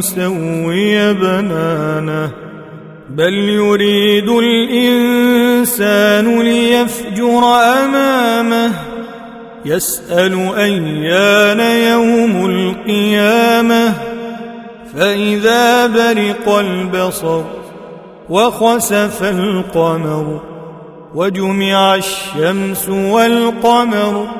نسوي بنانه بل يريد الإنسان ليفجر أمامه يسأل أيان يوم القيامة فإذا برق البصر وخسف القمر وجمع الشمس والقمر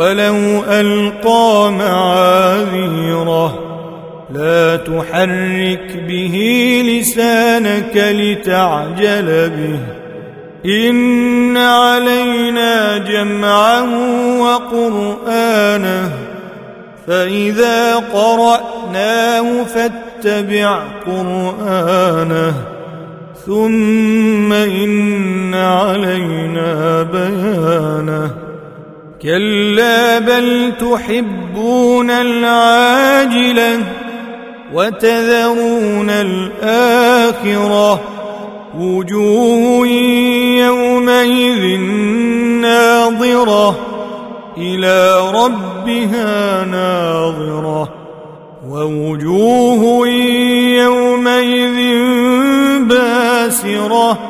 ولو ألقى معاذيره لا تحرك به لسانك لتعجل به. إن علينا جمعه وقرآنه فإذا قرأناه فاتبع قرآنه. ثم إن علينا بيانه. كلا بل تحبون العاجلة وتذرون الآخرة وجوه يومئذ ناظرة إلى ربها ناظرة ووجوه يومئذ باسرة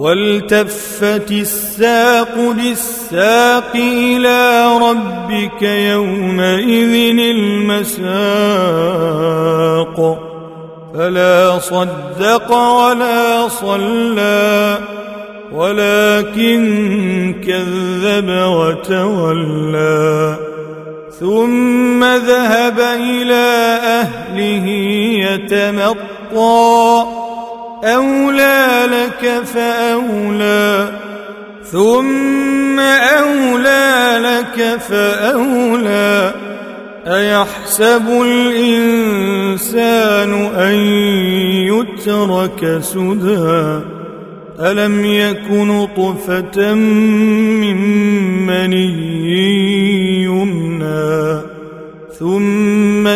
والتفت الساق بالساق إلى ربك يومئذ المساق. فلا صدق ولا صلى ولكن كذب وتولى. ثم ذهب إلى أهله يتمطى. لك فأولى ثم أولى لك فأولى. أيحسب الإنسان أن يترك سدى؟ ألم يكن طفة من مني يمنى ثم